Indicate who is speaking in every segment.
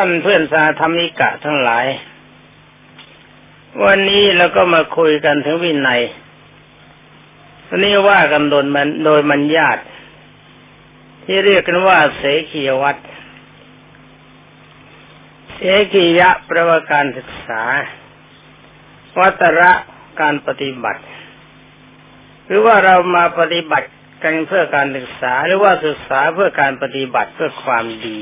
Speaker 1: ท่านเพื่อนสาธรรมิกะทั้งหลาย วันนี้เราก็มาคุยกันถึงวินัยวันนี้ว่ากันโดยมันโดยมันญาติ ที่เรียกกันว่าเสขียวัตรเสขียะประวการศึกษา วัตระการปฏิบัติ หรือว่าเรามาปฏิบัติกันเพื่อการศึกษาหรือว่าศึกษาเพื่อการปฏิบัติเพื่อความดี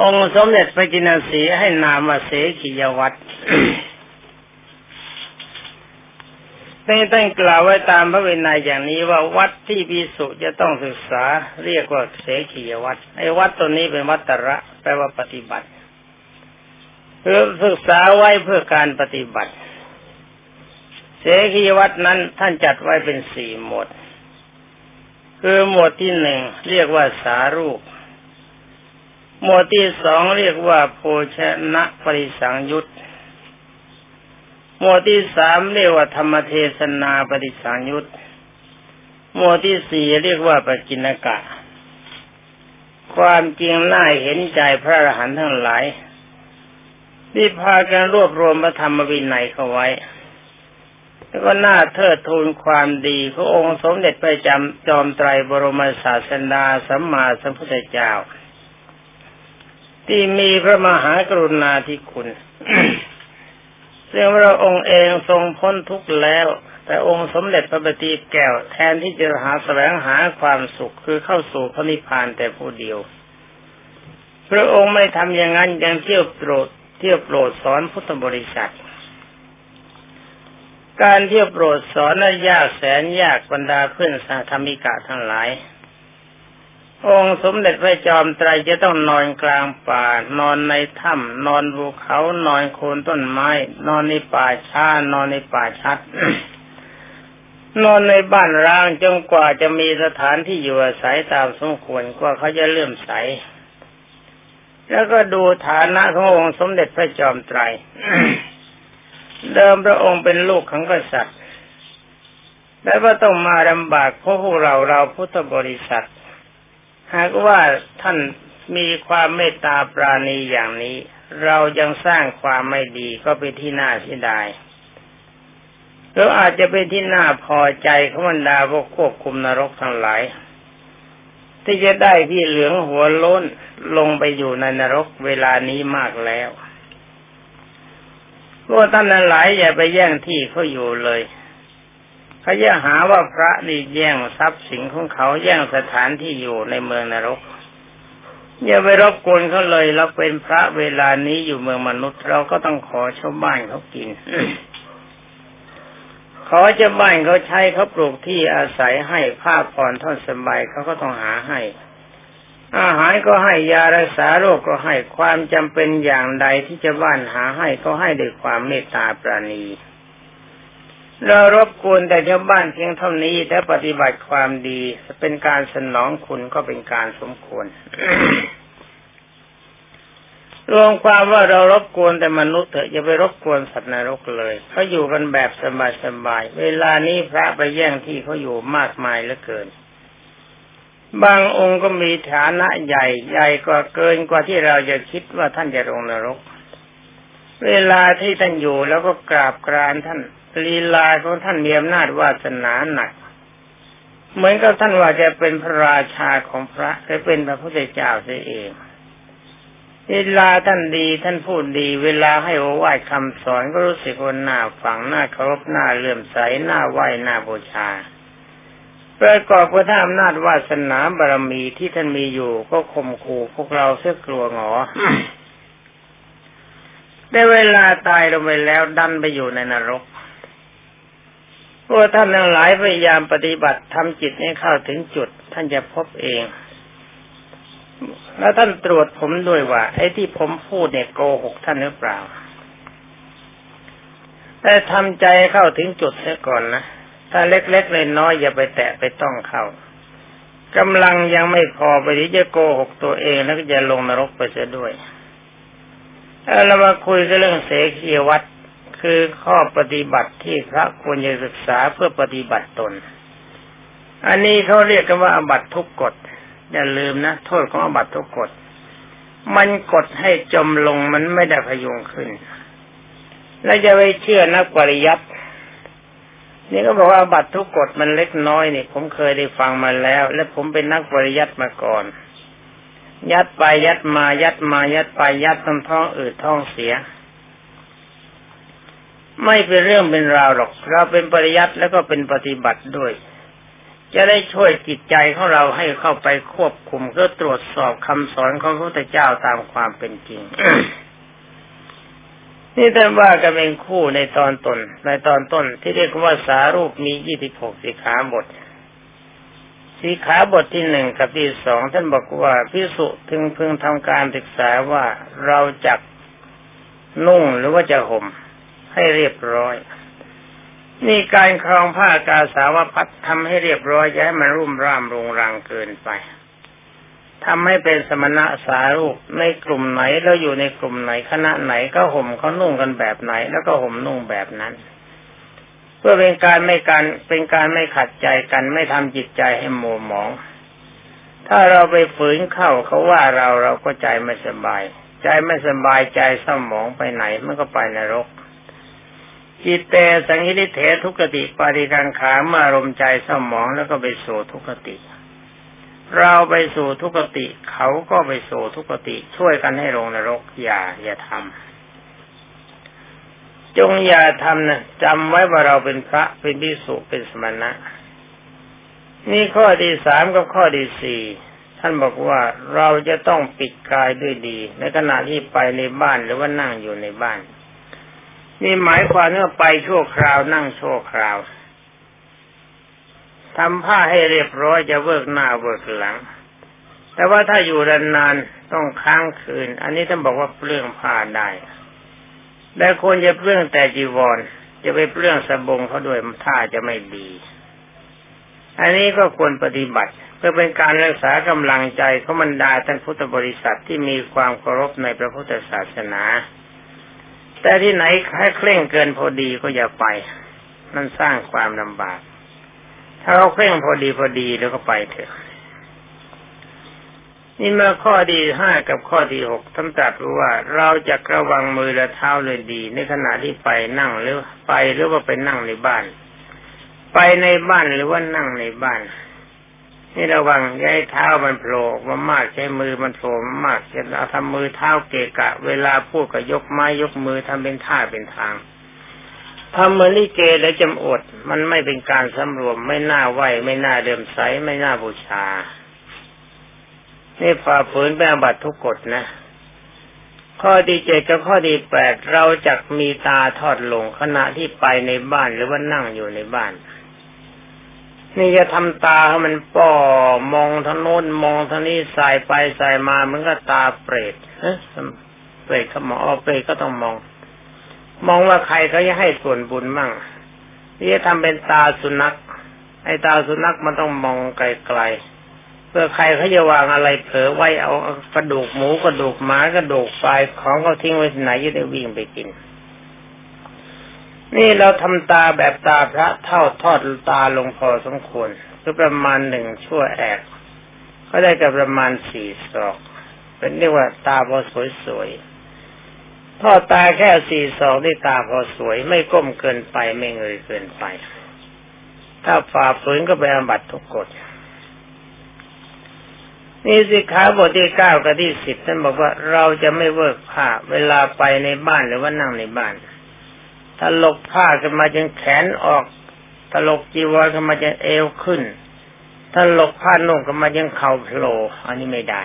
Speaker 1: องค์สมเด็จพระจินสีให้นามว่าเสขียวัตรนี่ท่านกล่าวไว้ตามพระวินัยอย่างนี้ว่าวัดที่พิสุจะต้องศึกษาเรียกว่าเสขียวัดไอ้วัดตัวนี้เป็นวัตระแปลว่าปฏิบัติเพื่อศึกษาไว้เพื่อการปฏิบัติ เสขียวัดนั้นท่านจัดไว้เป็นสี่หมวดคือหมวดที่หนึ่งเรียกว่าสารูป หมวดที่สองเรียกว่าโภชนะปริสังยุตหมวดที่สามเรียกว่าธรรมเทศนาปริสังยุตหมวดที่สี่เรียกว่าปกินกะ ความจริงน่าเห็นใจพระอรหันต์ทั้งหลายที่พากันรวบรวมพระธรรมวินัยเข้าไว้ แล้วก็น่าเทิดทูนความดีพระองค์สมเด็จพระจำจอมไตรบรมศาสดาสัมมาสัมพุทธเจ้า ที่มีพระมหากรุณาธิคุณซึ่งพระองค์เองทรงพ้นทุกข์แล้ว แต่องค์สมเด็จพระบัณฑิตแก้วแทนที่จะหาแสวงหาความสุขคือเข้าสู่พระนิพพานแต่ผู้เดียว พระองค์ไม่ทำอย่างนั้นยังเที่ยวโปรดเที่ยวโปรดสอนพุทธบริษัท การเที่ยวโปรดสอนนั้นยากแสนยากบรรดาเพื่อนสาธรรมิกะทั้งหลาย องค์สมเด็จพระจอมไตรจะต้องนอนกลางป่า นอนในถ้ำนอนภูเขานอนโคนต้นไม้ นอนในป่าช้านอนในป่าชัด นอนในบ้านร้างจนกว่าจะมีสถานที่อยู่อาศัยตามสมควรกว่าเขาจะเลื่อมใส แล้วก็ดูฐานะขององค์สมเด็จพระจอมไตร เดิมพระองค์เป็นลูกของกษัตริย์แต่ว่าต้องมาลำบากเพราะพวกเราเราพุทธบริษัท หากว่าท่านมีความเมตตาปราณีอย่างนี้ เรายังสร้างความไม่ดีก็เป็นที่น่าเสียดายหรืออาจจะเป็นที่น่าพอใจของบรรดาพวกควบคุมนรกทั้งหลาย ที่จะได้พี่เหลืองหัวล้นลงไปอยู่ในนรกเวลานี้มากแล้วพวกท่านนั้นหลายอย่าไปแย่งที่เขาอยู่เลย เขาจะหาว่าพระนี่แย่งทรัพย์สินของเขาแย่งสถานที่อยู่ในเมืองนรกอย่าไปรบกวนเขาเลยเราเป็นพระเวลานี้อยู่เมืองมนุษย์ เราก็ต้องขอชาวบ้านเขากิน ขอชาวบ้านเขาใช้เขาปลูกที่อาศัยให้ผ้าผ่อนท่อนสบายเขาก็ต้องหาให้ อาหารก็ให้ยารักษาโรคก็ให้ความจำเป็นอย่างใดที่จะบ้านหาให้ก็ให้ด้วยความเมตตาปราณี เรารบกวนแต่ชาวบ้านเพียงเท่านี้ถ้าปฏิบัติความดีเป็นการสนองคุณก็เป็นการสมควร รวมความว่าเรารบกวนแต่มนุษย์เถอะอย่าไปรบกวนสัตว์นรกเลยเขาอยู่กันแบบสบายๆเวลานี้พระไปแย่งที่เขาอยู่มากมายเหลือเกิน บางองค์ก็มีฐานะใหญ่ใหญ่กว่าเกินกว่าที่เราจะคิดว่าท่านจะลงนรก เวลาที่ท่านอยู่แล้วก็กราบกรานท่านลีลาของท่านมีอำนาจวาสนาหนัก เหมือนกับท่านว่าจะเป็นพระราชาของพระหรือเป็นพระพุทธเจ้าเสียเองเวลาท่านดีท่านพูดดี เวลาให้โอวาทคำสอนก็รู้สึกว่าหน้าฝังหน้าเคารพหน้าเลื่อมใสหน้าไหวหน้าบูชาประกอบกับท่าอำนาจวาสนาบารมีที่ท่านมีอยู่ก็ข่มขู่พวกเราเสียกลัวหงอ ได้เวลาตายลงไปแล้วดันไปอยู่ในนรกพวกท่านทั้งหลายพยายามปฏิบัติทำจิตให้เข้าถึงจุด ท่านจะพบเอง แล้วท่านตรวจผมด้วยว่า ไอ้ที่ผมพูดเนี่ยโกหกท่านหรือเปล่า แต่ทำใจเข้าถึงจุดเสียก่อนนะ ถ้าเล็กๆเลยน้อยอย่าไปแตะไปต้องเข้ากำลังยังไม่พอไปที่จะโกหกตัวเองแล้วก็จะลงนรกไปเสียด้วย เรามาคุยกันเรื่องเสกียวัตรคือข้อปฏิบัติที่พระควรจะศึกษาเพื่อปฏิบัติตน อันนี้เขาเรียกกันว่าอบัตทุกกฎอย่าลืมนะโทษของอบัตทุกกฎมันกดให้จมลงมันไม่ได้พยุงขึ้น แล้วจะไปเชื่อนักปริยัตินี่ก็บอกว่าบัตรทุกกฎมันเล็กน้อยนี่ผมเคยได้ฟังมาแล้ว และผมเป็นนักปริยัติมาก่อน ยัดไปยัดมายัดมายัดไปยัดท้องท้องอืดท้องเสีย ไม่เป็นเรื่องเป็นราวหรอก เราเป็นปริยัติแล้วก็เป็นปฏิบัติด้วย จะได้ช่วยจิตใจของเราให้เข้าไปควบคุมเพื่อตรวจสอบคำสอนของพระพุทธเจ้าตามความเป็นจริง นี่ท่านว่ากันเป็นคู่ในตอนต้นในตอนต้นที่เรียกว่าสารูปมียี่สิบหกสีขาบท สีขาบทที่หนึ่งกับที่สองท่านบอกว่าพิสุถึงพึงทำการศึกษาว่าเราจักนุ่งหรือว่าจะห่มให้เรียบร้อย นี่การครองผ้ากาสาวพัดทำให้เรียบร้อยอย่าให้มันรุ่มร่ามรุงรังเกินไปทำให้เป็นสมณะสารูปในกลุ่มไหนแล้วอยู่ในกลุ่มไหนคณะไหนก็ห่มเขานุ่งกันแบบไหน แล้วก็ห่มนุ่งแบบนั้น เพื่อเป็นการไม่การเป็นการไม่ขัดใจกัน ไม่ทำจิตใจให้โมหมอง ถ้าเราไปฝืนเข้าเขาว่าเราเราก็ใจไม่สบาย ใจไม่สบายใจเศร้าหมองไปไหนมันก็ไปนรกจิตเตสังหิริเถทุกติปาริกังขาเมื่ออารมณ์ใจเศร้าหมองแล้วก็ไปสู่ทุกติ เราไปสู่ทุกติ เขาก็ไปสู่ทุกติ ช่วยกันให้ลงนรกอย่าอย่าทำ จงอย่าทำนะจำไว้ว่าเราเป็นพระเป็นพิสุเป็นสมณะ นี่ข้อที่สามกับข้อที่สี่ท่านบอกว่าเราจะต้องปิดกายด้วยดี ในขณะที่ไปในบ้านหรือว่านั่งอยู่ในบ้าน นี่หมายความว่าไปชั่วคราวนั่งชั่วคราวทำผ้าให้เรียบร้อยจะเวิกหน้าเวิกหลัง แต่ว่าถ้าอยู่นานๆต้องค้างคืน อันนี้ท่านบอกว่าเปลืองผ้าได้ และควรจะเปลื้องแต่จีวร จะไปเปลื้องสบงเขาด้วยท่าจะไม่ดี อันนี้ก็ควรปฏิบัติ เพื่อเป็นการรักษากำลังใจของบรรดาท่านพุทธบริษัทที่มีความเคารพในพระพุทธศาสนา แต่ที่ไหนแค่เคร่งเกินพอดีก็อย่าไป มันสร้างความลำบาก ถ้าเราเคร่งพอดีพอดีแล้วก็ไปเถอะ นี่มื่อข้อดีห้ากับข้อดีหกท่านตรัสว่าเราจะระวังมือและเท้าเลยดี ในขณะที่ไปนั่งหรือไปหรือว่าไปนั่งในบ้าน ไปในบ้านหรือว่านั่งในบ้าน นี่ระวังย่าให้เท้ามันโผล่มามากใช้มือมันโผล่มามากจะเอาทำมือเท้าเกะกะ เวลาพูดก็ยกไม้ยกมือทำเป็นท่าเป็นทางทำเหมือนลิเกแล้วจำอด มันไม่เป็นการสำรวมไม่น่าไหวไม่น่าเดิมใสไม่น่าบูชา นี่ฝ่าฝืนเป็นบัตรทุกกฎนะ ข้อดีเจ็ดกับข้อดีแปดเราจะมีตาทอดลงขณะที่ไปในบ้านหรือว่านั่งอยู่ในบ้าน นี่จะทำตาให้มันป่อมองทางโน้นมองทางนี้สายไปสายมามันก็ตาเปรตเฮ้เปรตเขามองอเปรตก็ต้องมอง มองว่าใครเขาจะให้ส่วนบุญมั่งนี่จะทำเป็นตาสุนัขไอ้ตาสุนัขมันต้องมองไกลๆ เพื่อใครเขาจะวางอะไรเผลอไว้เอากระดูกหมูกระดูกหมากระดูกปลายของเขาทิ้งไว้ไหนจะได้วิ่งไปกิน นี่เราทำตาแบบตาพระเท่าทอดตาลงพอสมควรคือประมาณหนึ่งชั่วแอกก็ได้กับประมาณสี่ศอก เป็นเรียกว่าตาพอสวยๆทอดตาแค่สี่สองได้ตาพอสวย ไม่ก้มเกินไปไม่เงยเกินไป ถ้าฝ่าฝืนก็ไปอาบัตทุกกฎ นี่สิขาบทที่เก้ากับที่สิบท่านบอกว่าเราจะไม่เวิกผ้าเวลาไปในบ้านหรือว่านั่งในบ้านถ้าลกผ้าขึ้นมาจนแขนออกถ้าลกจีวรขึ้นมาจนเอวขึ้นถ้าลกผ้านุ่งขึ้นมาจนเข่าโผล่อันนี้ไม่ได้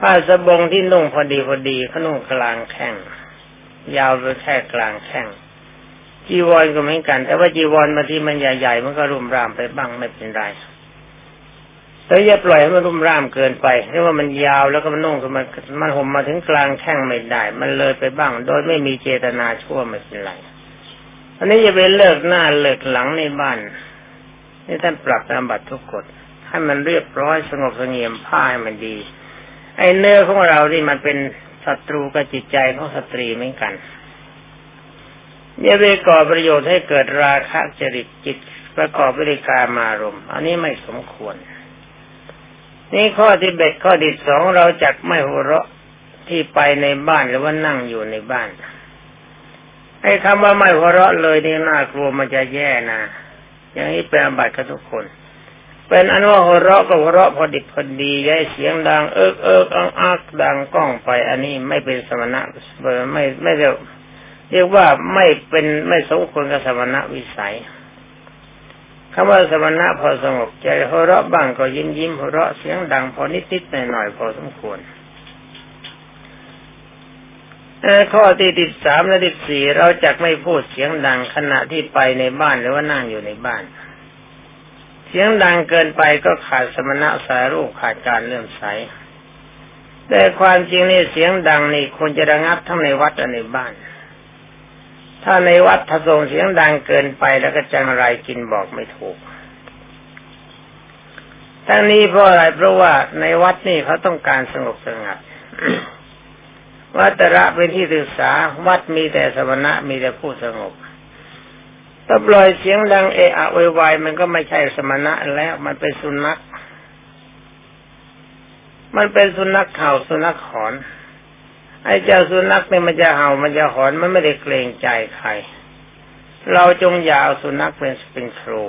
Speaker 1: ผ้าสบงที่นุ่งพอดีพอดีเขานุ่งกลางแข้งยาวไปแค่กลางแข้งจีวรก็เหมือนกัน แต่ว่าจีวรบางทีมันใหญ่ๆมันก็รุมรามไปบ้างไม่เป็นไร แต่อย่าปล่อยให้มันรุ่มร่ามเกินไปเพราะว่ามันยาวแล้วก็มันนุ่งก็มันมันห่มมาถึงกลางแข้งไม่ได้ มันเลยไปบ้าง โดยไม่มีเจตนาชั่วไม่เป็นไรอันนี้จะไปเลิกหน้าเลิกหลังในบ้านนี่ท่านปรับตามบัตรทุกกฎให้มันเรียบร้อยสงบสงเงียมผ้าให้มันดี ไอ้เนื้อของเราที่มันเป็นศัตรูกับจิตใจของสตรีเหมือนกันเนี่ยไปก่อประโยชน์ให้เกิดราคะจริตจิตประกอบวิริการมารมอันนี้ไม่สมควร นี่ข้อที่เบ็ดข้อที่สองเราจักไม่หัวเราะที่ไปในบ้านหรือว่านั่งอยู่ในบ้านไอ้คำว่าไม่หัวเราะเลยนี่น่ากลัวมันจะแย่นะอย่างนี้แปลบัตรกับทุกคน เป็นอันว่าหัวเราะก็หัวเราะพอดิบพอดีย้ายเสียงดังเอิกเอิกอังอักดังก้องไป อันนี้ไม่เป็นสมณะไม่ไม่เรียกเรียกว่าไม่เป็นไม่สมควรกับสมณะวิสัย คำว่าสมณะพอสงบใจหัวเราะบ้างก็ยิ้มยิ้มหัวเราะเสียงดังพอนิดนิดหน่อยหน่อยพอสมควรข้อที่ติดสามและติดสี่เราจะไม่พูดเสียงดังขณะที่ไปในบ้านหรือว่านั่งอยู่ในบ้าน เสียงดังเกินไปก็ขาดสมณะสายรูปขาดการเลื่อมใสแต่ความจริงนี่เสียงดังนี่ควรจะระงับทั้งในวัดและในบ้าน ถ้าในวัดถ้าส่งเสียงดังเกินไปแล้วก็จังไรกินบอกไม่ถูก ทั้งนี้เพราะอะไรเพราะว่าในวัดนี่เขาต้องการสงบสงัดวัตระเป็นที่ศึกษาวัดมีแต่สมณะมีแต่ผู้สงบถ้าปล่อยเสียงดังเอะอะวายมันก็ไม่ใช่สมณะแล้วมันเป็นสุนัขมันเป็นสุนัขเห่าสุนัขหอน ไอ้เจ้าสุนัขเนี่ยมันจะเห่ามันจะหอนมันไม่ได้เกรงใจใคร เราจงอย่าเอาสุนัขเป็นเป็นครู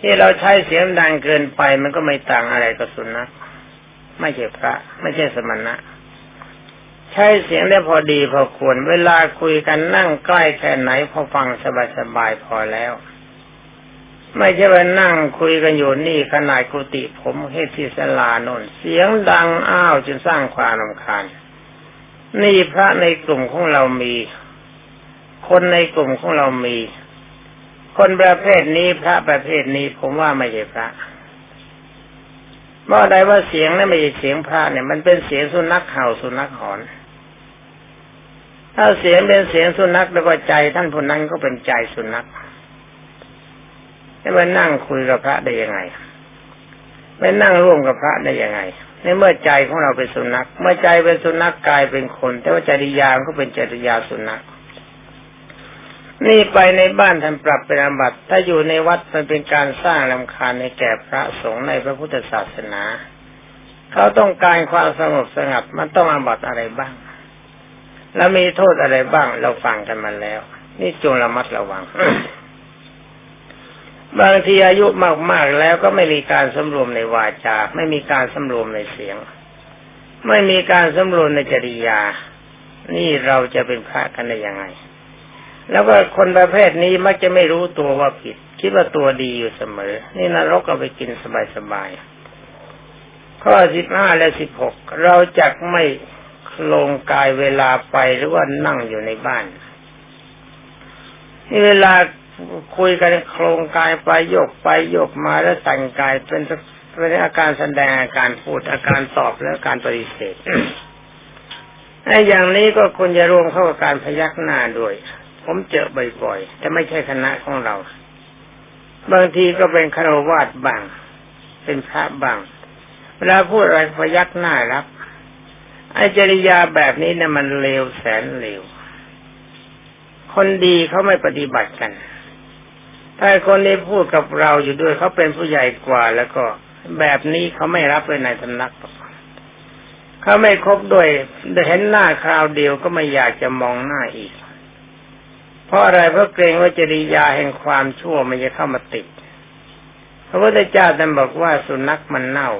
Speaker 1: ที่เราใช้เสียงดังเกินไปมันก็ไม่ต่างอะไรกับสุนัขไม่ใช่พระ ไม่ใช่สมณะ ใช้เสียงได้พอดีพอควร เวลาคุยกันนั่งใกล้แค่ไหนพอฟังสบายๆพอแล้วไม่ใช่ว่านั่งคุยกันอยู่นี่ขนาดกุฏิผมเฮติสลานนเสียงดังอ้าวจนสร้างความรำคาญ นี่พระในกลุ่มของเรามี คนในกลุ่มของเรามี คนประเภทนี้พระประเภทนี้ผมว่าไม่ใช่พระเมื่อใดว่าเสียงนั้นไม่ใช่เสียงพระเนี่ย มันเป็นเสียงสุนัขเห่าสุนัขหอน ถ้าเสียงเป็นเสียงสุนัขแล้วก็ใจท่านผู้นั้นก็เป็นใจสุนัขจะมานั่งคุยกับพระได้ยังไงไปนั่งร่วมกับพระได้ยังไง ในเมื่อใจของเราเป็นสุนัข เมื่อใจเป็นสุนัขกายเป็นคน แต่ว่าจริยามก็เป็นจริยาสุนัข นี่ไปในบ้านท่านปรับเป็นอาบัติถ้าอยู่ในวัดมันเป็นการสร้างลำคาญในแก่พระสงฆ์ในพระพุทธศาสนา เขาต้องการความสงบสงัดมันต้องอาบัติอะไรบ้าง แล้วมีโทษอะไรบ้างเราฟังกันมาแล้ว นี่จงระมัดระวัง บางทีอายุมากๆแล้วก็ไม่มีการสำรวมในวาจา ไม่มีการสำรวมในเสียง ไม่มีการสำรวมในจริยา นี่เราจะเป็นพระกันได้ยังไง แล้วก็คนประเภทนี้มักจะไม่รู้ตัวว่าผิด คิดว่าตัวดีอยู่เสมอ นี่นรกเอาไปกินสบายๆข้อสิบห้าและสิบหกเราจักไม่ลงกายเวลาไปหรือว่านั่งอยู่ในบ้านนี่เวลา คุยกันโครงกายไปโยกไปโยกมาแล้วแต่งกายเป็นเป็นอาการแสดงอาการพูดอาการตอบและการปฏิเสธไอ้อย่างนี้ก็ควรจะรวมเข้ากับการพยักหน้าด้วย ผมเจอบ่อยๆแต่ไม่ใช่คณะของเรา บางทีก็เป็นคารวาสบาง เป็นพระบางเวลาพูดอะไรพยักหน้ารับ ไอจริยาแบบนี้เนี่ยมันเลวแสนเลวคนดีเขาไม่ปฏิบัติกัน ถ้าคนนี้พูดกับเราอยู่ด้วยเขาเป็นผู้ใหญ่กว่าแล้วก็แบบนี้เขาไม่รับเลยในตำนักเขาไม่คบด้วยเห็นหน้าคราวเดียวก็ไม่อยากจะมองหน้าอีก เพราะอะไรเพราะเกรงว่าจริยาแห่งความชั่วมันจะเข้ามาติดพระพุทธเจ้าท่านบอกว่าสุนัขมันเน่า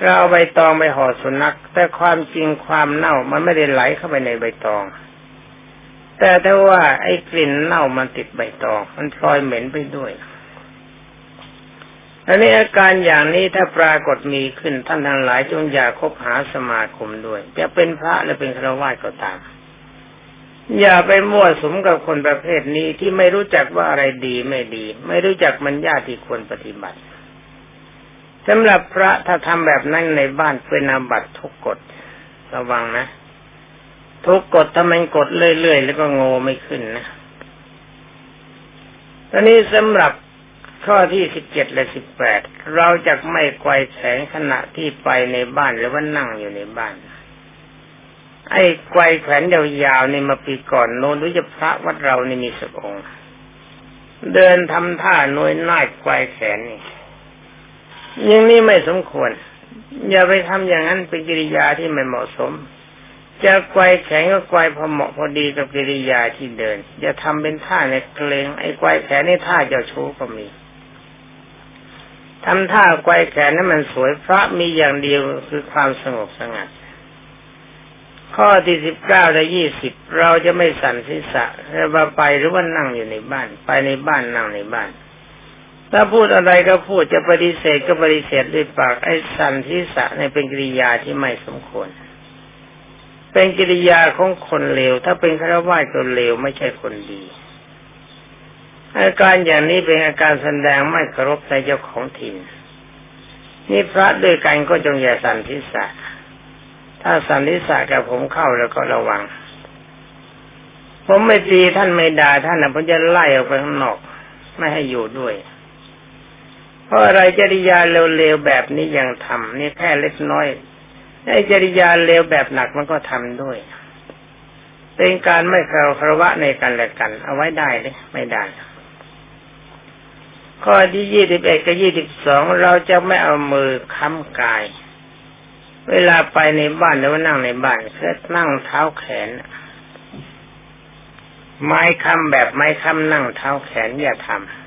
Speaker 1: เราเอาใบตองไปห่อสุนัข แต่ความจริงความเน่ามันไม่ได้ไหลเข้าไปในใบตอง แต่ถ้าว่าไอ้กลิ่นเน่ามันติดใบตอง มันพลอยเหม็นไปด้วยอันนี้อาการอย่างนี้ถ้าปรากฏมีขึ้นท่านทั้งหลายจงอย่าคบหาสมาคมด้วย จะเป็นพระหรือเป็นฆราวาสก็ตาม อย่าไปมั่วสมกับคนประเภทนี้ที่ไม่รู้จักว่าอะไรดีไม่ดี ไม่รู้จักมันญาติควรปฏิบัติสำหรับพระถ้าทำแบบนั้นในบ้านเป็นอาบัตทุกกฎระวังนะ ทุกกฎถ้ามันกดเรื่อยๆแล้วก็โง่ไม่ขึ้นนะตอนนี้สำหรับข้อที่สิบเจ็ดและสิบแปดเราจะไม่ไกวแสงขณะที่ไปในบ้านหรือว่านั่งอยู่ในบ้าน ไอ้ไกวแขวนยาวๆนี่มาปีก่อนโน้นรู้จะพระวัดเรานี่มีสักองค์เดินทำท่าน้อยน่ายไกวแขนนี่ย่างนี้ไม่สมควร อย่าไปทำอย่างนั้นเป็นกิริยาที่ไม่เหมาะสม จะไกวแขนก็ไกวพอเหมาะพอดีกับกิริยาที่เดิน อย่าทำเป็นท่าในเกรงไอ้ไกวแขนนี่ท่าเจ้าชู้ก็มีทำท่าไกวแขนนั้นมันสวยพระมีอย่างเดียวคือความสงบสงัด ข้อที่สิบเก้าและยี่สิบเราจะไม่สั่นศีรษะเราไปหรือว่านั่งอยู่ในบ้าน ไปในบ้านนั่งในบ้านถ้าพูดอะไรก็พูดจะปฏิเสธก็ปฏิเสธด้วยปากไอ้สันทิสะเนี่ยเป็นกิริยาที่ไม่สมควร เป็นกิริยาของคนเลว ถ้าเป็นฆราวาสคนเลวไม่ใช่คนดี อาการอย่างนี้เป็นอาการแสดงไม่เคารพในเจ้าของถิ่น นี่พระด้วยกันก็จงอย่าสันทิสะถ้าสันทิสะกับผมเข้าแล้วก็ระวัง ผมไม่ตีท่านไม่ด่าท่านนะผมจะไล่ออกไปข้างนอก ไม่ให้อยู่ด้วยเพราะอะไรจริยาเร็วๆแบบนี้ยังทำนี่แค่เล็กน้อย ไอ้จริยาเร็วแบบหนักมันก็ทำด้วย เป็นการไม่เคารพระวะในกันและกัน เอาไว้ได้เลยไม่ได้ ข้อที่ยี่สิบเอ็ดกับยี่สิบสองเราจะไม่เอามือค้ำกาย เวลาไปในบ้านหรือว่านั่งในบ้านคือนั่งเท้าแขน ไม้ค้ำแบบไม้ค้ำนั่งเท้าแขนอย่าทำ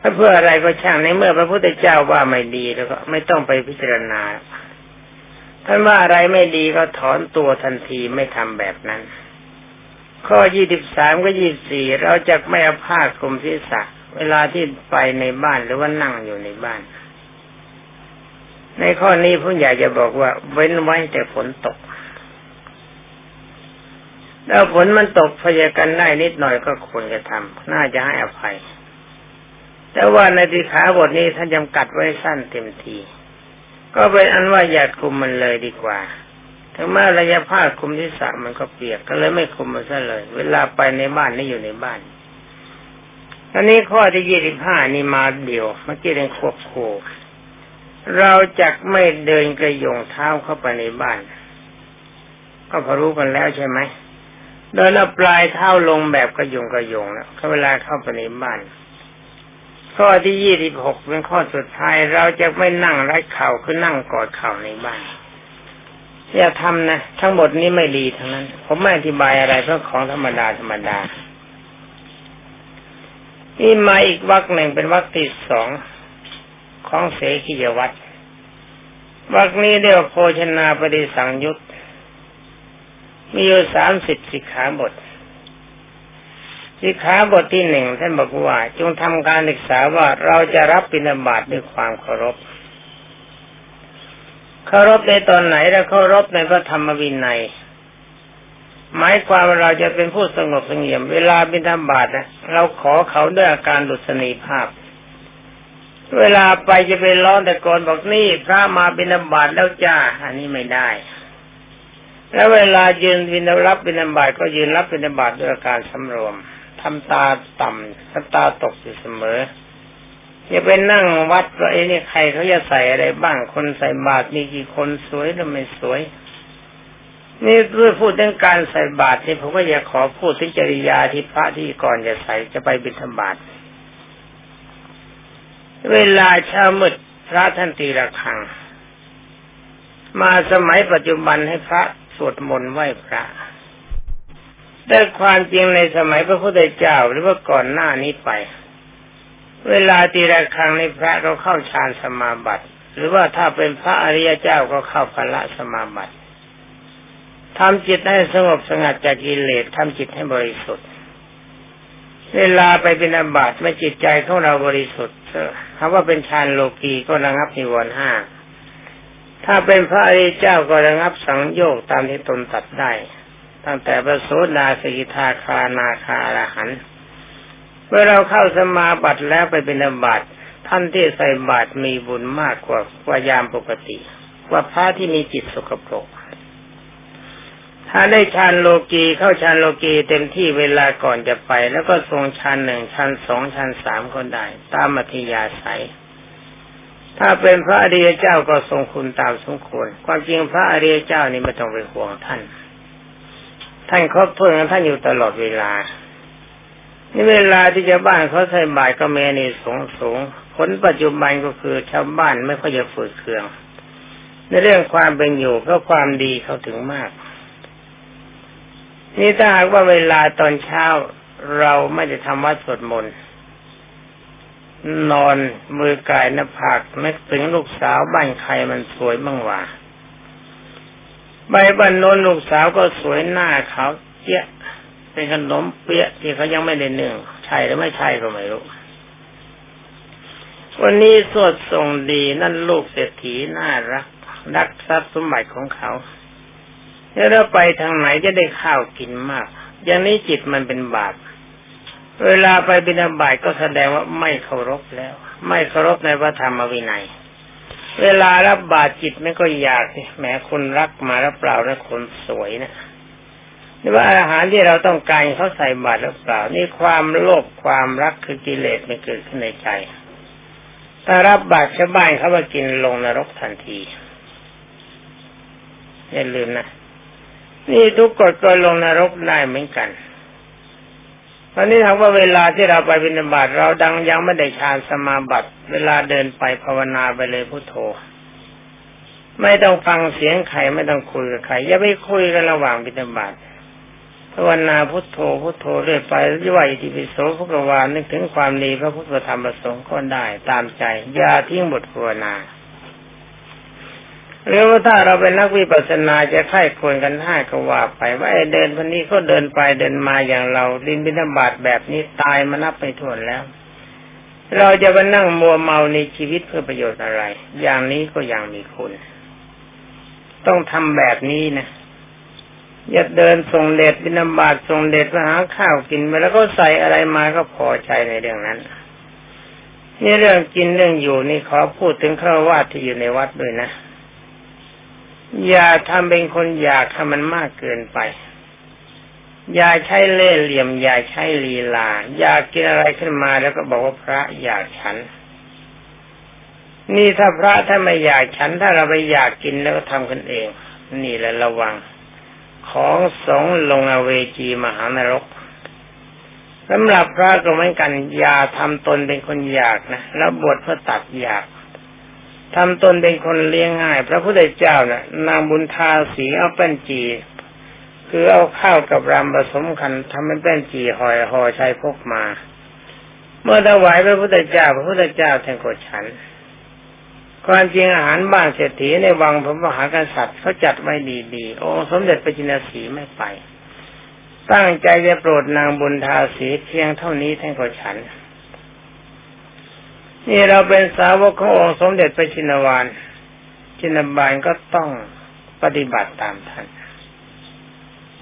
Speaker 1: ถ้าเพื่ออะไรก็ช่างในเมื่อพระพุทธเจ้าว่าไม่ดีแล้วก็ไม่ต้องไปพิจารณาท่านว่าอะไรไม่ดีก็ถอนตัวทันทีไม่ทำแบบนั้น ข้อยี่สิบสามก็ยี่สี่เราจะไม่เอาผ้าคลุมศีรษะเวลาที่ไปในบ้านหรือว่านั่งอยู่ในบ้าน ในข้อนี้ผู้ใหญ่จะบอกว่า เว้นไว้แต่ฝนตกแล้วฝนมันตกพยากันได้นิดหน่อยก็ควรจะทำน่าจะให้อภัย แต่ว่าในติขาบทนี้ท่านจำกัดไว้สั้นเต็มที ก็เป็นอันว่าอย่าคุมมันเลยดีกว่า ถึงแม้ระยะผ้าคุมที่สะมันก็เปียกก็เลยไม่คุมมันซะเลย เวลาไปในบ้านนี่อยู่ในบ้านอันนี้ข้อที่ยี่สิบห้านี่มาเดียวเมื่อกี้เรียนควบคู่เราจะไม่เดินกระยงเท้าเข้าไปในบ้าน ก็พอรู้กันแล้วใช่ไหมเดินเอาปลายเท้าลงแบบกระยงกระยงแล้วเวลาเข้าไปในบ้าน ข้อที่ยี่สิบหกเป็นข้อสุดท้ายเราจะไม่นั่งไร้เข่าคือนั่งกอดเข่าในบ้านอย่าทำนะทั้งหมดนี้ไม่ดีทั้งนั้น ผมไม่อธิบายอะไรเพราะของธรรมดาธรรมดานี่มาอีกวักหนึ่งเป็นวักที่สองของเสขียวัตรวักนี้เรียกว่าโภชนาปฏิสังยุตมีอยู่สามสิบสิกขาบท สิขาบทที่หนึ่งท่านบอกว่า จงทำการศึกษาว่าเราจะรับปิณบาตด้วยความเคารพเคารพในตอนไหนและเคารพในพระธรรมวินัยหมายความว่าเราจะเป็นผู้สงบสงเงียม เวลาบิณฑบาตนะเราขอเขาด้วยอาการดุษณีภาพ เวลาไปจะไปร้องแต่ก่อนบอกนี่พระมาบิณฑบาตแล้วจ้า อันนี้ไม่ได้ แล้วเวลายืนบิณฑรับบิณฑบาตก็ยืนรับบิณฑบาตด้วยอาการสำรวม ทำตาต่ำทำตาตกอยู่เสมออย่าไปนั่งวัดว่าไอ้นี่ใครเขาจะใส่อะไรบ้างคนใส่บาตรมีกี่คนสวยหรือไม่สวย นี่เพื่อพูดเรื่องการใส่บาตรนี่ผมก็อยากขอพูดถึงจริยาที่พระที่ก่อนจะใส่จะไปบิณฑบาตเวลาเช้ามืดพระท่านตีระฆัง มาสมัยปัจจุบันให้พระสวดมนต์ไหว้พระ แต่ความจริงในสมัยพระพุทธเจ้าหรือว่าก่อนหน้านี้ไป เวลาตีระฆังในพระเราเข้าฌานสมาบัติ หรือว่าถ้าเป็นพระอริยเจ้าก็เข้าพละสมาบัติทำจิตให้สงบสงัดจากกิเลสทำจิตให้บริสุทธิ์ เวลาไปเป็นอาบัติไม่จิตใจของเราบริสุทธิ์คำว่าเป็นฌานโลกีก็ระงับนิวรณ์ห้าถ้าเป็นพระอริยเจ้าก็ระงับสังโยกตามที่ตนตัดได้ ตั้งแต่ประโสดาสกิทาคานาคาระหันเมื่อเราเข้าสมาบัติแล้วไปเป็นบัติท่านที่ใส่บาตรมีบุญมากกว่ากว่ายามปกติกว่าพระที่มีจิตสกปรก ถ้าได้ฌานโลกีเข้าฌานโลกีเต็มที่เวลาก่อนจะไป แล้วก็ทรงฌานหนึ่งฌานสองฌานสามก็ได้ ตามมัธยาศัยถ้าเป็นพระอริยเจ้าก็ทรงคุณตามสมควรความจริงพระอริยเจ้านี่ไม่ต้องไปห่วงท่าน ท่านครบถ้วนท่านอยู่ตลอดเวลานี่เวลาที่จะบ้านเขาใส่บาตรก็เมนีสูงสูงผลปัจจุบันก็คือชาวบ้านไม่ค่อยจะฝืดเคือง ในเรื่องความเป็นอยู่ก็ความดีเขาถึงมาก นี่ถ้าหากว่าเวลาตอนเช้าเราไม่ได้ทำวัดสวดมนต์นอนมือกายหน้าผากนึกถึงลูกสาวบ้านใครมันสวยบ้างวะ ใบบันนนลูกสาวก็สวยหน้าเขาเจี๊ยเป็นขนมเปี๊ยะที่เขายังไม่ได้นึ่งใช่หรือไม่ใช่ก็ไม่รู้ วันนี้สวดส่งดีนั่นลูกเศรษฐีน่ารักรักทรัพย์สมบัติของเขาแล้วเราไปทางไหนจะได้ข้าวกินมาก อย่างนี้จิตมันเป็นบาปเวลาไปบิณฑบาตก็แสดงว่าไม่เคารพแล้ว ไม่เคารพในพระธรรมวินัย เวลารับบาตรจิตไม่ก็อยากสิแหมคนรักมาแล้วเปล่าแล้วคนสวยนะนี่ว่าอาหารที่เราต้องการเขาใส่บาตรหรือเปล่า นี่ความโลภความรักคือกิเลสไม่เกิดขึ้นในใจถ้ารับบาตรชาวบ้านเขามากินลงนรกทันทีอย่าลืมนะนี่ทุกกฎก็ลงนรกได้เหมือนกัน ตอนนี้ถามว่าเวลาที่เราไปบิณฑบาตเราดังยังไม่ได้ฌานสมาบัติเวลาเดินไปภาวนาไปเลยพุทโธ ไม่ต้องฟังเสียงใครไม่ต้องคุยกับใครอย่าไปคุยกันระหว่างบิณฑบาตภาวนาพุทโธพุทโธเรื่อยไปย่อยอิปิโสพุกวานนึกถึงความดีพระพุทธธรรมประสงค์ก็ได้ตามใจอย่าทิ้งบทภาวนา หรือว่าถ้าเราเป็นนักวิปัสสนาจะไข้ควรกันห้าก็ว่าไปว่าไอ้เดินพันนี้ก็เดินไปเดินมาอย่างเราดินบินบาตแบบนี้ตายมานับไปทวนแล้ว เราจะมานั่งมัวเมาในชีวิตเพื่อประโยชน์อะไร อย่างนี้ก็ยังมีคุณต้องทำแบบนี้นะอย่าเดินส่งเด็ดบินบาตส่งเด็ดมาหาข้าวกินไปแล้วก็ใส่อะไรมาก็พอใจในเรื่องนั้นนี่เรื่องกินเรื่องอยู่นี่ขอพูดถึงข้าวาดที่อยู่ในวัดด้วยนะ อย่าทำเป็นคนอยากทำมันมากเกินไป อย่าใช้เล่ห์เหลี่ยม อย่าใช้ลีลา อยากกินอะไรขึ้นมาแล้วก็บอกว่าพระอยากฉัน นี่ถ้าพระถ้าไม่อยากฉัน ถ้าเราไปอยากกินแล้วก็ทำกันเอง นี่แหละระวัง ของสงลงอเวจีมหานรกสำหรับพระก็เหมือนกันอย่าทำตนเป็นคนอยากนะแล้วบวชเพื่อตัดอยาก ทำตนเป็นคนเลี้ยงง่าย พระพุทธเจ้านะ่ะ นางบุญทาสีเอาแป้นจี คือเอาข้าวกับรำผสมกันทำเป็นแป้นจีห่อยห่อใช้พกมา เมื่อถวายพระพุทธเจ้า พระพุทธเจ้าแทงกดฉันความจริงอาหารบ้านเศรษฐีในวังพระมหากษัตริย์เขาจัดไว้ดีๆองค์สมเด็จพระจินสีไม่ไป ตั้งใจจะโปรดนางบุญทาสีเพียงเท่านี้แทงกดฉัน นี่เราเป็นสาวกขององค์สมเด็จพระชินวานชินบาลก็ต้องปฏิบัติตามท่าน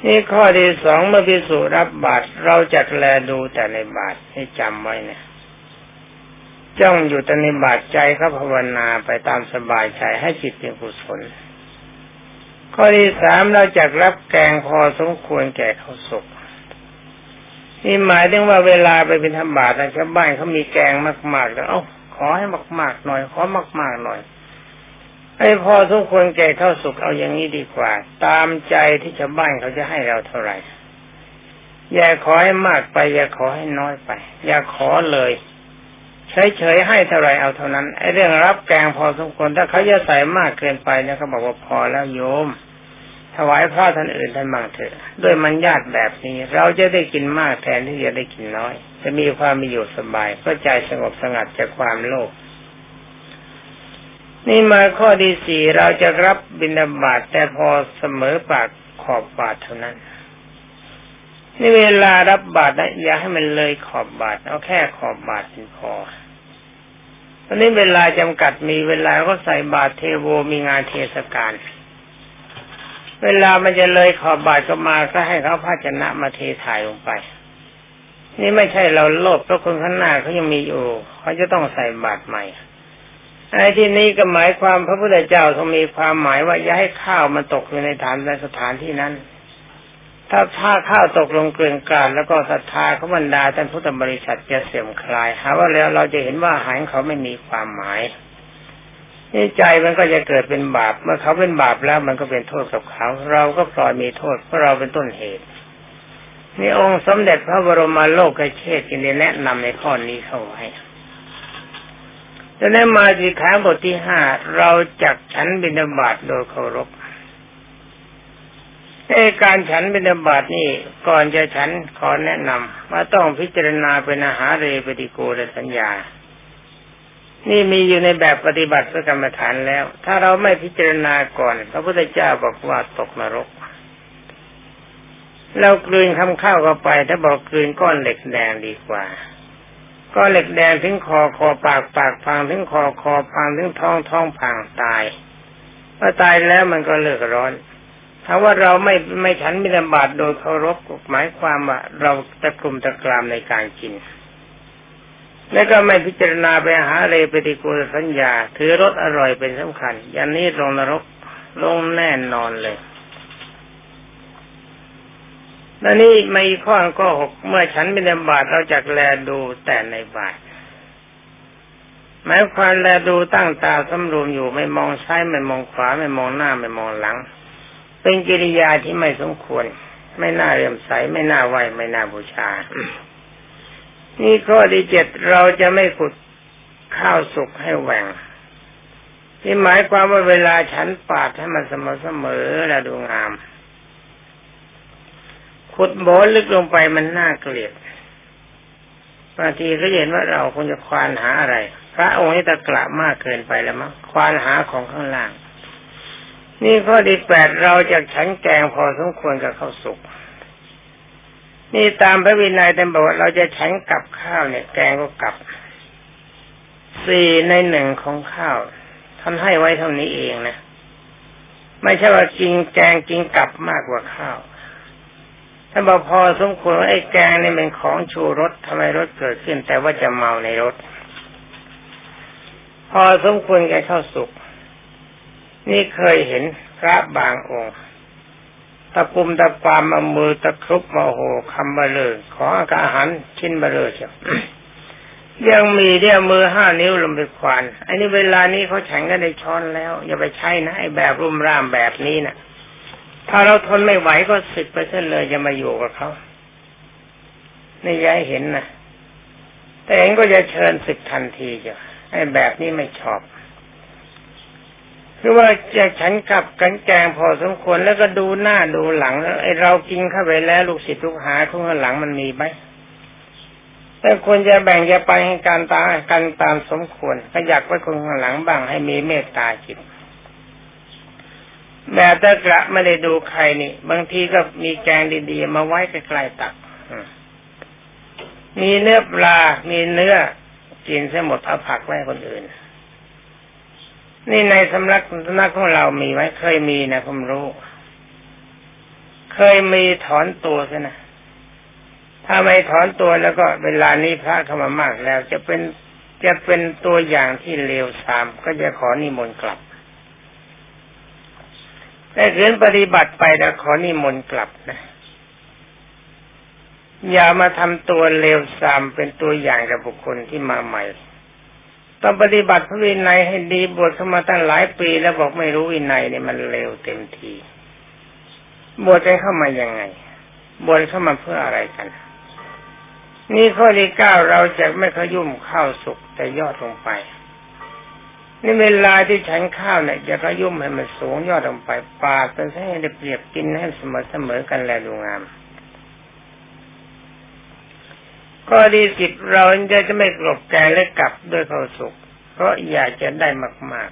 Speaker 1: นี่ข้อที่สองเมื่อพิสูรับบาตรเราจะแลดูแต่ในบาตรให้จำไว้นะจ้องอยู่แต่ในบาตรใจเขาภาวนาไปตามสบายใจให้จิตเป็นกุศลข้อที่สามเราจะรับแกงพอสมควรแก่เขาสุข นี่หมายถึงว่าเวลาไปเป็นธรรมบาตรชาวบ้านเขามีแกงมากๆแล้วเอ้าขอให้มากๆหน่อย ขอมากๆหน่อยไอ้พอทุกคนแก่เข้าสุขเอาอย่างนี้ดีกว่า ตามใจที่ชาวบ้านเขาจะให้เราเท่าไหร่ อย่าขอให้มากไป อย่าขอให้น้อยไป อย่าขอเลยเฉยๆให้เท่าไรเอาเท่านั้นไอ้เรื่องรับแกงพอสมควรถ้าเขาจะใส่มากเกินไปเนี่ยเขาบอกว่าพอแล้วโยม ถวายพระท่านอื่นท่านบางเถอะ ด้วยมันญาติแบบนี้ เราจะได้กินมากแทนที่จะได้กินน้อย จะมีความมีอยู่สบายก็ใจสงบสงัดจากความโลภนี่มาข้อที่สี่เราจะรับบิณฑบาตแต่พอเสมอปากขอบบาทเท่านั้นนี่เวลารับบาตรนะอย่าให้มันเลยขอบบาทเอาแค่ขอบบาทเป็นพอตอนนี้เวลาจำกัดมีเวลาก็ใส่บาตรเทโวมีงานเทศกาล เวลามันจะเลยขอบบาดก็มาก็ให้เขาภาชนะมาเทถ่ายลงไป นี่ไม่ใช่เราโลภเพราะคนข้างหน้าเขายังมีอยู่เขาจะต้องใส่บาตรใหม่ไอ้ที่นี้ก็หมายความพระพุทธเจ้าทรงมีความหมายว่าอย่าให้ข้าวมันตกอยู่ในฐานในสถานที่นั้น ถ้าถ้าข้าวตกลงเกลื่อนกลาดแล้วก็ศรัทธาเขาบรรดาท่านพุทธบริษัทจะเสื่อมคลายหาว่าแล้วเราจะเห็นว่าหายเขาไม่มีความหมาย นี่ใจมันก็จะเกิดเป็นบาป เมื่อเขาเป็นบาปแล้วมันก็เป็นโทษกับเขา เราก็ปล่อยมีโทษเพราะเราเป็นต้นเหตุนี่องค์สมเด็จพระบรมโลกเชษจึงได้แนะนำในข้อนี้เข้าไว้ดังนั้นมาสิขาบทที่ห้าเราจักฉันบิณฑบาตโดยเคารพในการฉันบิณฑบาตนี่ก่อนจะฉันขอแนะนำว่าต้องพิจารณาเป็นอาหารเรปฏิโกรสัญญา นี่มีอยู่ในแบบปฏิบัติพระกรรมฐานแล้ว ถ้าเราไม่พิจารณาก่อน พระพุทธเจ้าบอกว่าตกนรก เรากลืนคำข้าวเข้าไป ถ้าบอกกลืนก้อนเหล็กแดงดีกว่า ก้อนเหล็กแดงถึงคอคอปากปากพังถึงคอคอพังถึงท้องท้องพังตายพอตายแล้วมันก็เลิกร้อนถ้าว่าเราไม่ไม่ฉันมิลบาตโดยเคารพหมายความว่าเราตะกลุ่มตะกรามในการกิน แล้วก็ไม่พิจารณาไปหาเลยปฏิกูลสัญญา ถือรสอร่อยเป็นสำคัญ อย่างนี้ลงนรกลงแน่นอนเลยแล้วนี่ไม่ข้อก็หกเมื่อฉันมิลบาตเราจักแลดูแต่ในบาตหมายความแลดูตั้งตาสำรวมอยู่ไม่มองซ้ายไม่มองขวาไม่มองหน้าไม่มองหลัง เป็นกิริยาที่ไม่สมควร ไม่น่าเรื่มใสไม่น่าไหวไม่น่าบูชา นี่ข้อที่เจ็ดเราจะไม่ขุดข้าวสุกให้แหว่งที่หมายความว่าเวลาฉันปาดให้มันเสมอเสมอและดูงาม ขุดโบลึกลงไปมันน่าเกลียดบางทีก็เห็นว่าเราคงจะควานหาอะไร พระองค์นี้ตะกละมากเกินไปแล้วมั้งควานหาของข้างล่าง นี่ข้อที่แปดเราจะฉันแกงพอสมควรกับข้าวสุก นี่ตามพระวินัยแต่บอกว่าเราจะฉันกับข้าวเนี่ย แกงก็กับสี่ในหนึ่งของข้าวท่านให้ไว้เท่านี้เองนะไม่ใช่ว่ากินแกงกินกับมากกว่าข้าวท่านบอกพอสมควรว่าไอ้แกงนี่เป็นของชูรสทำไมรสเกิดขึ้น แต่ว่าจะเมาในรสพอสมควรแก่ข้าวสุกนี่เคยเห็นพระบางองค์ ตะกุมตะปามมามือตะครุบมาโหคำบาเลย ขออาหารชิ้นบาเลยเชียวยังมีเดียมือห้านิ้วลงไปควานอันนี้เวลานี้เขาแข่งกันในช้อนแล้ว อย่าไปใช้นะไอ้แบบรุ่มร่ามแบบนี้นะ่ะ ถ้าเราทนไม่ไหวก็สิบไปเส้นเลยจะมาอยู่กับเขานี่ยายเห็นนะแต่เองก็จะเชิญสิบทันทีจ้ะไอ้แบบนี้ไม่ชอบ คือว่าจะฉันกับกันแกงพอสมควรแล้วก็ดูหน้าดูหลังไอเรากินเข้าไปแล้วลูกศิษย์ลูกหาข้างหลังมันมีไหมแต่ควรจะแบ่งจะไปให้การตากันตามสมควรก็อยากไว้คนข้างหลังบ้างให้มีเมตตาจิตแบบตะกระไม่ได้ดูใครนี่ บางทีก็มีแกงดีๆมาไว้ใกล้ๆตักมีเนื้อปลา มีเนื้อกินเสียหมดเอาผักไว้คนอื่น นี่ในสำนักสำนักของเรามีไหมเคยมีนะผมรู้ เคยมีถอนตัวใช่นะถ้าไม่ถอนตัวแล้วก็เวลานี้พระเข้ามามากแล้ว จะเป็นจะเป็นตัวอย่างที่เลวทรามก็จะขอนิมนต์กลับแต่เรื่องปฏิบัติไปแล้วขอนิมนต์กลับนะอย่ามาทำตัวเลวทรามเป็นตัวอย่างกับบุคคลที่มาใหม่ ต้องปฏิบัติพระวินัยให้ดีบวชเข้ามาตั้งหลายปีแล้วบอกไม่รู้วินัยเนี่ยมันเร็วเต็มทีบวชกันเข้ามายังไง บวชเข้ามาเพื่ออะไรกัน นี่ข้อที่เก้าเราจะไม่ขยุ่มข้าวสุกแต่ยอดลงไปนี่เวลาที่ฉันข้าวเนี่ยจะขยุ่มให้มันสูงยอดลงไป ปากเป็นให้ได้เปรียบกินให้เสมอเสมอกันแลดูงาม ข้อดีสิบเราจะจะไม่กลบแกและกลับด้วยความสุข เพราะอยากจะได้มาก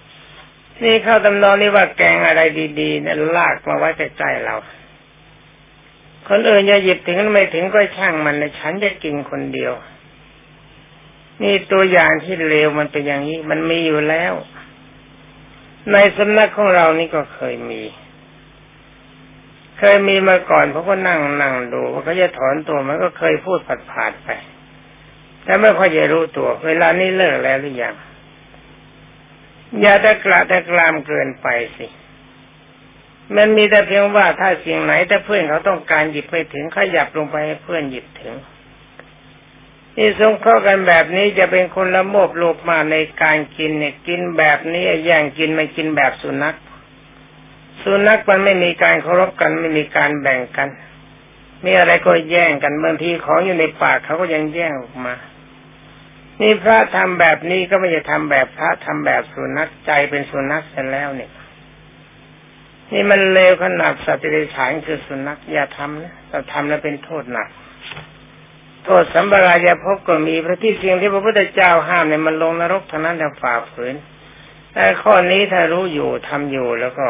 Speaker 1: ๆ นี่เข้าตำนองนี่ว่าแกงอะไรดีๆเนี่ยลากมาไว้ใกล้ๆเรา คนอื่นจะหยิบถึงไม่ถึงก็ช่างมันนะฉันจะกินคนเดียว นี่ตัวอย่างที่เลวมันเป็นอย่างนี้ มันมีอยู่แล้ว ในสำนักของเรานี่ก็เคยมี เคยมีมาก่อนเพราะก็นั่งนั่งดูว่าเขาจะถอนตัวมันก็เคยพูดผัดผ่านไปแต่ไม่ค่อยจะรู้ตัว เวลานี้เลิกแล้วหรือยังอย่าตะกระตะกรามเกินไปสิมันมีแต่เพียงว่าถ้าสิ่งไหนถ้าเพื่อนเขาต้องการหยิบไปถึงขยับลงไปให้เพื่อนหยิบถึงนี่สงเคราะห์กันแบบนี้จะเป็นคนละโมบโลภมาในการกินเนี่ยกินแบบนี้แย่งกินไม่กินแบบสุนัข สุนัขมันไม่มีการเคารพกันไม่มีการแบ่งกันมีอะไรก็แย่งกันบางทีของอยู่ในปากเขาก็ยังแย่งออกมา นี่พระทำแบบนี้ก็ไม่จะทำแบบพระทำแบบสุนัขใจเป็นสุนัขเสร็จแล้วเนี่ย นี่มันเลวขนาดสัตว์เดรัจฉานคือสุนัขอย่าทำนะถ้าทำแล้วเป็นโทษหนักโทษสัมปรายาพบก็มีพระที่เสิ่งที่พระพุทธเจ้าห้ามเนี่ยมันลงนรกเท่านั้นแต่ฝ่าฝืนแต่ข้อนี้ถ้ารู้อยู่ทำอยู่แล้วก็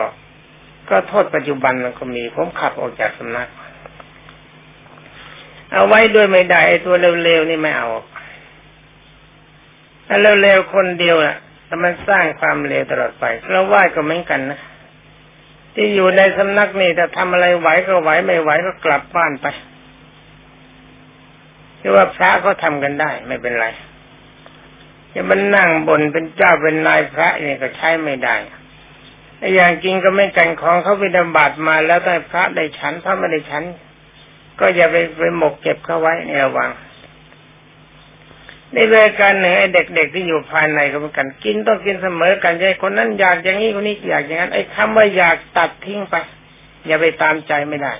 Speaker 1: ก็โทษปัจจุบันมันก็มี ผมขับออกจากสำนัก เอาไว้ด้วยไม่ได้ตัวเร็วๆนี่ไม่เอาถ้าเร็วๆคนเดียวน่ะแต่มันสร้างความเร็วตลอดไปเราไหว้ก็เหมือนกันนะที่อยู่ในสำนักนี่ถ้าทำอะไรไหวก็ไหวไม่ไหวก็กลับบ้านไปที่ว่าพระก็ทำกันได้ไม่เป็นไรจะมันนั่งบนเป็นเจ้าเป็นนายพระนี่ก็ใช้ไม่ได้ ไอ้ย่างจริงก็ไม่กันของเขาไปดำบัดมาแล้วได้พระได้ฉันพระไม่ได้ฉัน ก็อย่าไปไปหมกเก็บเขาไว้ในระวังในรายการหนึ่งไอ้เด็กๆที่อยู่ภายในก็เหมือนกัน กินต้องกินเสมอกันใจคนนั้นอยากอย่างนี้คนนี้อยากอย่างนั้นไอ้คำว่าอยากตัดทิ้งไป อย่าไปตามใจไม่ได้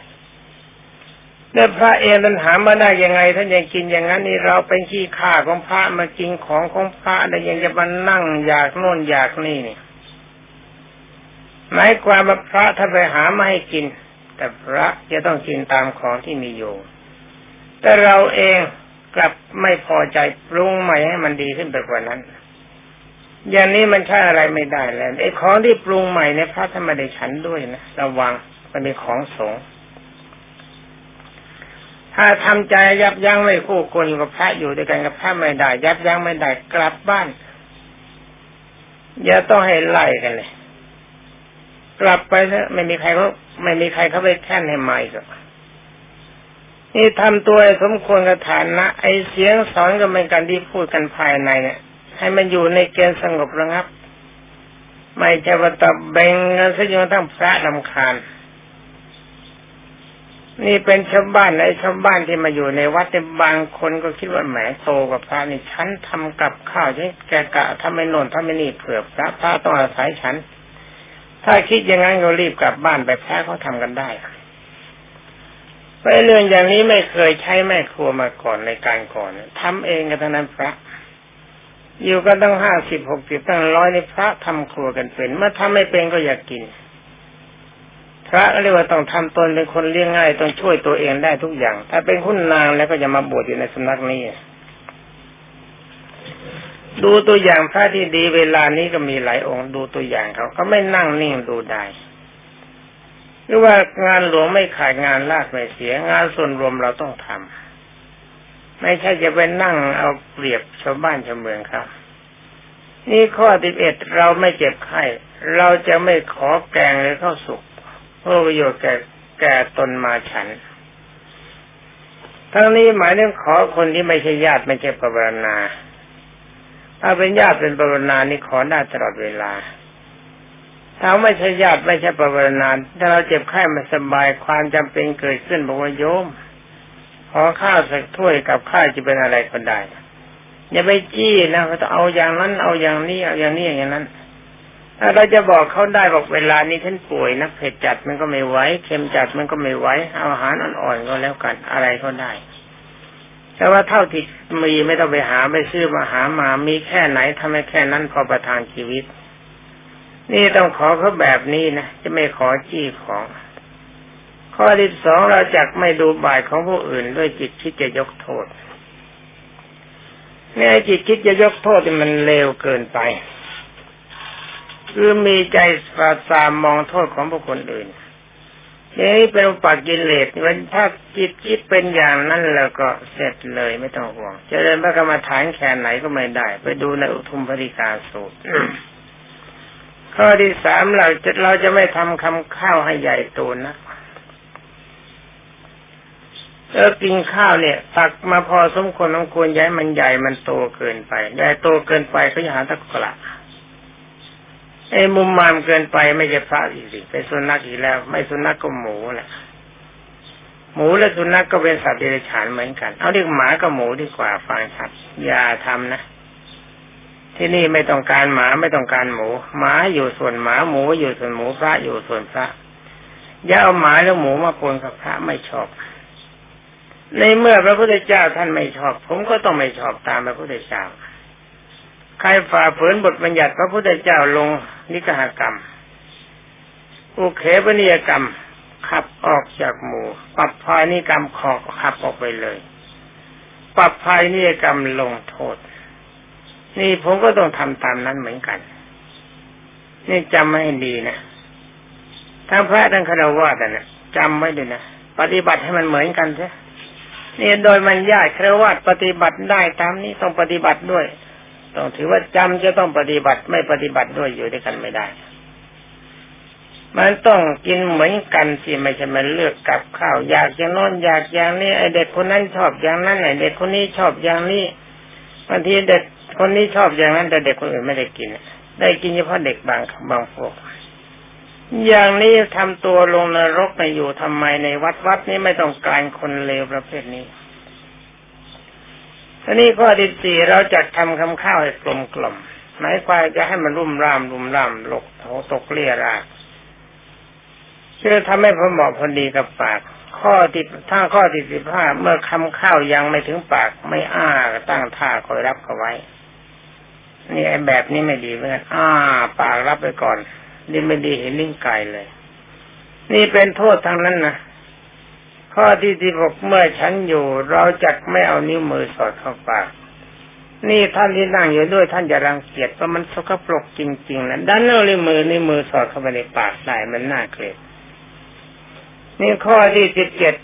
Speaker 1: เนี่ยพระเองท่านหามาได้ยังไงท่านยังกินอย่างนั้นนี่เราเป็นขี้ข้าของพระมากินของของพระแต่ยังจะมานั่งอยากโน่นอยากนี่นี่ หมายความว่าพระถ้าไปหามาให้กิน แต่พระจะต้องกินตามของที่มีอยู่ แต่เราเองกลับไม่พอใจปรุงใหม่ให้มันดีขึ้นไปกว่านั้น อย่างนี้มันใช่อะไรไม่ได้แล้วไอ้ของที่ปรุงใหม่เนี่ยพระธรรมได้ฉันด้วยนะระวังมันเป็นของสงถ้าทำใจยับยั้งไม่คู่ควรกับพระอยู่ด้วยกันกับพระไม่ได้ ยับยั้งไม่ได้กลับบ้านอย่าต้องให้ไล่กันเลย กลับไปเถอะไม่มีใครเขาไม่มีใครเขาไปแค่นให้มาอีกนี่ทำตัวสมควรกับฐานนะไอเสียงสอนก็เป็นการที่พูดกันภายในเนี่ย ให้มันอยู่ในเกณฑ์สงบระงับ ไม่ใช่ว่าตบเบงกันซะจนทั้งพระลำคาญ นี่เป็นชาวบ้านไอชาวบ้านที่มาอยู่ในวัดแต่บางคนก็คิดว่าแหมโตกับพระนี่ฉันทำกับข้าวใช่แกกะทำไม่นนทำไม่นี่เผื่อพระพระต้องอาศัยฉัน ถ้าคิดอย่างนั้นก็รีบกลับบ้านไปแพ้เขาทากันได้ไปเรื่องอย่างนี้ไม่เคยใช้แม่ครัวมาก่อนในการก่อนทำเองกันทั้งนั้นพระ อยู่กันตั้งห้าสิบหกสิบตั้งร้อยในพระทำครัวกันเป็นเมื่อทำไม่เป็นก็อยากกิน พระเรียกว่าต้องทำตนเป็นคนเลี้ยงง่ายต้องช่วยตัวเองได้ทุกอย่าง ถ้าเป็นคุณนางแล้วก็จะมาบวชอยู่ในสำนักนี้ ดูตัวอย่างพระที่ดีเวลานี้ก็มีหลายองค์ดูตัวอย่างเขาเขาไม่นั่งนิ่งดูได้หรือว่างานหลวงไม่ขาดงานลากไม่เสียงานส่วนรวมเราต้องทำไม่ใช่จะไปนั่งเอาเปรียบชาวบ้านชาวเมืองครับ นี่ข้อที่เอ็ดเราไม่เจ็บไข้เราจะไม่ขอแกงหรือข้าวสุกเพื่อประโยชน์แก่แก่ตนมาฉัน ทั้งนี้หมายถึงขอคนที่ไม่ใช่ญาติไม่ใช่ปรนนา ถ้าเป็นญาติเป็นปรนนานี่ขอได้ตลอดเวลา ถ้าไม่ใช่ญาติไม่ใช่ประวัตินานถ้าเราเจ็บไข้มาสบายความจำเป็นเกิดขึ้นบอกว่าโยมขอข้าวสักถ้วยกับข้าวจะเป็นอะไรก็ได้อย่าไปจี้นะเขาต้องเอาอย่างนั้นเอาอย่างนี้เอาอย่างนี้อย่างนั้นถ้าเราจะบอกเขาได้บอกเวลานี้ท่านป่วยนะเผ็ดจัดมันก็ไม่ไหวเค็มจัดมันก็ไม่ไหวเอาอาหารอ่อนๆก็แล้วกันอะไรก็ได้ แต่ว่าเท่าที่มีไม่ต้องไปหาไม่ซื้อมาหามามีแค่ไหนทำให้แค่นั้นพอประทานชีวิต นี่ต้องขอเขาแบบนี้นะจะไม่ขอจี้ของ ข้อที่สองเราจักไม่ดูบ่ายของผู้อื่น ด้วยจิตคิดจะยกโทษเนี่ยจิตคิดจะยกโทษมันเลวเกินไป คือมีใจปราสามมองโทษของบุคคลอื่น นี่เป็นอุปกิเลสมันถ้าจิตคิดเป็นอย่างนั้นแล้วก็เสร็จเลยไม่ต้องห่วงจะเดินพระกรรมฐานแค่ไหนก็ไม่ได้ ไปดูในอุทุมภริกาสูตรข้อที่สามเราจะเราจะไม่ทำคำข้าวให้ใหญ่โตนะเออกินข้าวเนี่ย ตักมาพอสมควรสมควรย้ายมันใหญ่มันโตเกินไปใหญ่โตเกินไปก็จะหาตะกละ ไอ้มุมมามเกินไปไม่ใช่พระอีกสิเป็นสุนัขอีกแล้ว ไม่สุนัขก็หมูแหละหมูและสุนัขก็เป็นสัตว์เดรัจฉานเหมือนกัน เอาเรียกหมากับหมูดีกว่าฟังชัดอย่าทำนะ ที่นี่ไม่ต้องการหมาไม่ต้องการหมู หมาอยู่ส่วนหมาหมูอยู่ส่วนหมูพระอยู่ส่วนพระอย่าเอาหมาแล้วหมูมาปนกับพระไม่ชอบ ในเมื่อพระพุทธเจ้าท่านไม่ชอบ ผมก็ต้องไม่ชอบตามพระพุทธเจ้า ใครฝ่าฝืนบทบัญญัติพระพุทธเจ้าลงนิกหกรรม อุเคปนิยกรรม ขับออกจากหมู่ ปรับภายนิกรรมขอขับออกไปเลย ปรับภายนิยกรรมลงโทษ นี่ผมก็ต้องทำตามนั้นเหมือนกัน นี่จำให้ดีนะทั้งพระทั้งคารวะแต่เนี่ยจำไว้ด้วยนะปฏิบัติให้มันเหมือนกันใช่นี่โดยมันยากคารวะปฏิบัติได้ตามนี้ต้องปฏิบัติด้วย ต้องถือว่าจำจะต้องปฏิบัติไม่ปฏิบัติด้วยอยู่ด้วยกันไม่ได้ มันต้องกินเหมือนกันสิไม่ใช่มันเลือกกับข้าวอยากอย่างน้นอยากอย่างนี้ไอเด็กคนนั้นชอบอย่างนั้นไอเด็กคนนี้ชอบอย่างนี้บางทีเด็กคนนี้ชอบอย่างนั้น แต่เด็กคนอื่นไม่ได้กิน ได้กินเฉพาะเด็กบางบางพวกอย่างนี้ทำตัวลงนรกไปอยู่ทำไมในวัดวัดนี้ไม่ต้องการคนเลวประเภทนี้ ทีนี้ข้อที่สี่เราจะทำคำข้าวให้กลมกล่อมหมายความจะให้มันรุ่มร่ามรุ่มร่ามหลกโถตกเลี่ยราเพื่อทำให้พอเหมาะพอดีกับปาก ข้อที่ถ้าข้อที่สิบห้าเมื่อคำข้าวยังไม่ถึงปาก ไม่อ้าตั้งท่าคอยรับเขาไว้ นี่ไอ้แบบนี้ไม่ดีเหมือนกันอ้า ปากรับไปก่อนนี่ไม่ดีเห็นลิ้นไก่เลย นี่เป็นโทษทางนั้นนะ ข้อที่ที่บอกเมื่อฉันอยู่ เราจะไม่เอานิ้วมือสอดเข้าปากนี่ท่านที่นั่งอยู่ด้วยท่านจะรังเกียจเพราะมันสกปรกจริงๆนะดันเอานิ้วมือนิ้วมือสอดเข้าไปในปากได้มันน่าเกลียดนี่ข้อที่สิบเจ็ด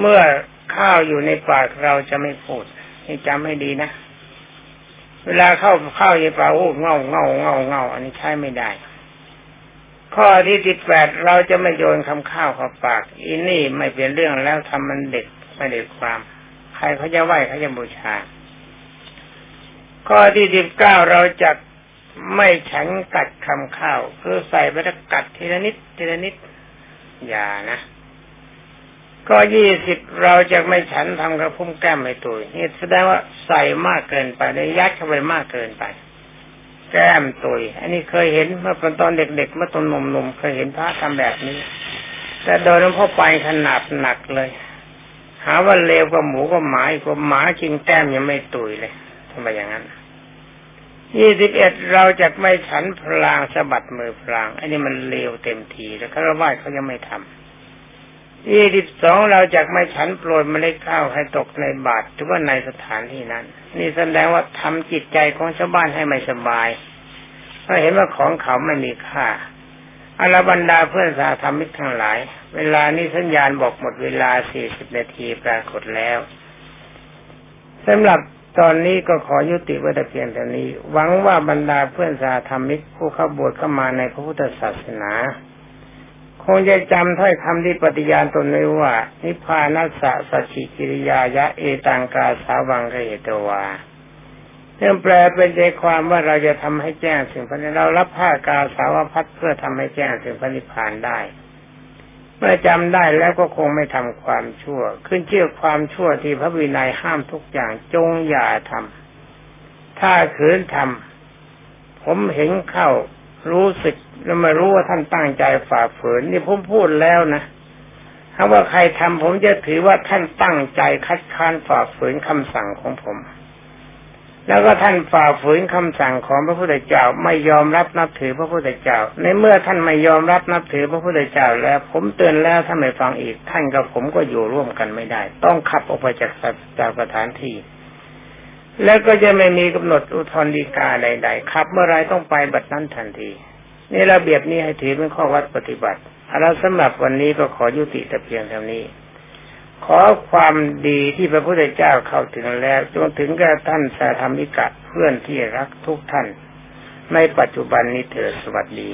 Speaker 1: เมื่อข้าวอยู่ในปากเราจะไม่พูดนี่จำให้ดีนะ เวลาเข้าข้าวในปากโอ้เงาเงาเงาเงาอันนี้ใช้ไม่ได้ ข้อที่สิบแปดเราจะไม่โยนคำข้าวเข้าปากอีนี่ไม่เป็นเรื่องแล้วทำมันเด็กไม่เด็กความ ใครเขาจะไหวเขาจะบูชา ข้อที่สิบเก้าเราจะไม่ฉันกัดคำข้าวคือใส่ไปแล้วกัดทีละนิดทีละนิด อย่านะก็ยี่สิบเราจะไม่ฉันทำกระพุ่มแก้มไม่ตุยนี่แสดงว่าใส่มากเกินไปในยัดเข้าไปมากเกินไป แก้มตุย อันนี้เคยเห็นเมื่อตอนเด็กๆเมื่อตอนหนุ่มๆเคยเห็นพระทำแบบนี้ แต่โดยหลวงพ่อไปขนาดหนักเลย หาว่าเลวกว่าหมูก็หมากว่าหมากินแก้มยังไม่ตุยเลยทำไมอย่างนั้นยี่สิบเอ็ดเราจะไม่ฉันพลางสะบัดมือพลาง อันนี้มันเลวเต็มทีแล้วคารวะเขายังไม่ทำ ยี่สิบสองเราจะไม่ฉันโปรยเมล็ดข้าวให้ตกในบาตรหรือว่าในสถานที่นั้น นี่แสดงว่าทำจิตใจของชาวบ้านให้ไม่สบายเพราะเห็นว่าของเขาไม่มีค่าอรบรรดาเพื่อนสาธรรมิกทั้งหลาย เวลานี้สัญญาณบอกหมดเวลาสี่สิบนาทีปรากฏแล้วสำหรับตอนนี้ก็ขอยุติไว้แต่เพียงเท่านี้ หวังว่าบรรดาเพื่อนสาธรรมิกผู้เข้าบวชเข้ามาในพระพุทธศาสนา คงจะจำถ้อยคำที่ปฏิญาณตนไว้ว่า นิพพานัสสะสัจฉิกิริยายะเอตังกาสาวังเกเตวาเรื่องแปลเป็นใจความว่าเราจะทำให้แจ้งสิ่งพันเรารับผ้ากาสาวพัดเพื่อทำให้แจ้งสิ่งพันิพานได้ เมื่อจำได้แล้วก็คงไม่ทำความชั่ว ขึ้นเชื่อความชั่วที่พระวินัยห้ามทุกอย่างจงอย่าทำถ้าขืนทำผมเห็นเข้า รู้สึกแล้วมารู้ว่าท่านตั้งใจฝ่าฝืนนี่ผมพูดแล้วนะถ้าว่าใครทำผมจะถือว่าท่านตั้งใจคัดค้านฝ่าฝืนคำสั่งของผม แล้วก็ท่านฝ่าฝืนคำสั่งของพระพุทธเจ้าไม่ยอมรับนับถือพระพุทธเจ้า ในเมื่อท่านไม่ยอมรับนับถือพระพุทธเจ้าแล้ว ผมเตือนแล้วถ้าไม่ฟังอีก ท่านกับผมก็อยู่ร่วมกันไม่ได้ ต้องขับออกไปจากจากสถานที่ แล้วก็จะไม่มีกำหนดอุทธรดีกาใดๆขับ เมื่อไรต้องไปบัดนั้นทันทีนี่ระเบียบนี้ให้ถือเป็นข้อวัดปฏิบัติแล้วสำหรับวันนี้ก็ขอยุติแต่เพียงเท่านี้ ขอความดีที่พระพุทธเจ้าเข้าถึงแล้วจนถึงกับท่านสาธรรมิกะเพื่อนที่รักทุกท่าน ในปัจจุบันนี้เถิดสวัสดี